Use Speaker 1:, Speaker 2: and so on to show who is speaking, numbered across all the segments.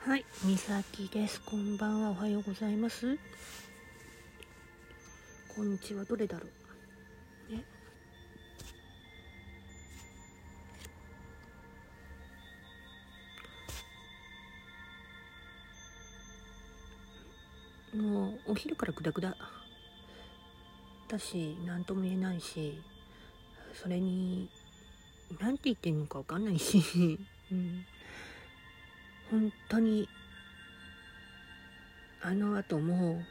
Speaker 1: はい、みさきです。こんばんは。おはようございます。こんにちは。どれだろう。ね。もうお昼からグダグダだし何とも言えないしそれに何て言ってんのか分かんないし、うん、本当にあの後もう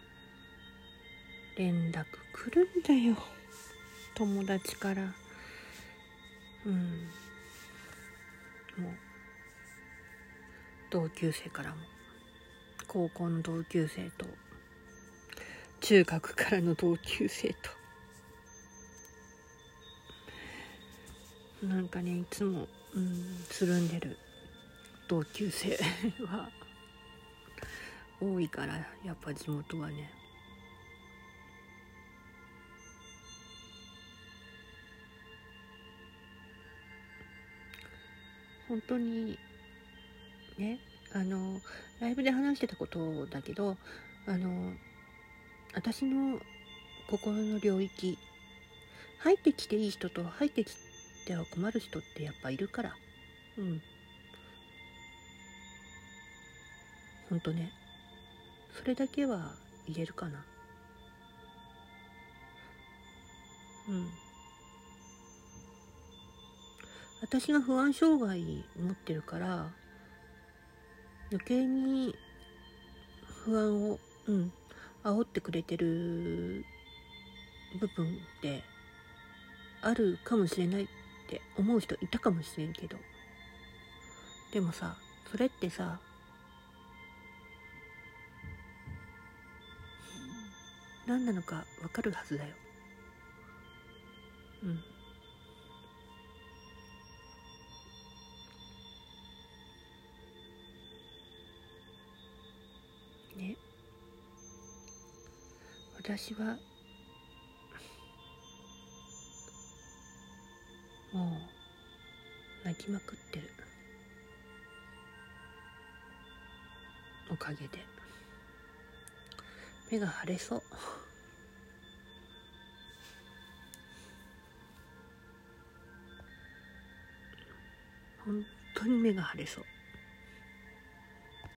Speaker 1: 連絡来るんだよ。友達から。うん。もう同級生からも。高校の同級生と。中学からの同級生と。なんかねいつも、うん、つるんでる。同級生は多いからやっぱ地元はね。本当にねあのライブで話してたことだけどあの私の心の領域入ってきていい人と入ってきては困る人ってやっぱいるから。うん。ほんとね。それだけは言えるかな。うん。私が不安障害持ってるから余計に不安をうん。煽ってくれてる部分ってあるかもしれないって思う人いたかもしれんけど。でもさそれってさ何なのかわかるはずだよ。うん。ね。私はもう泣きまくってる。おかげで。目が腫れそう。本当に目が腫れそう。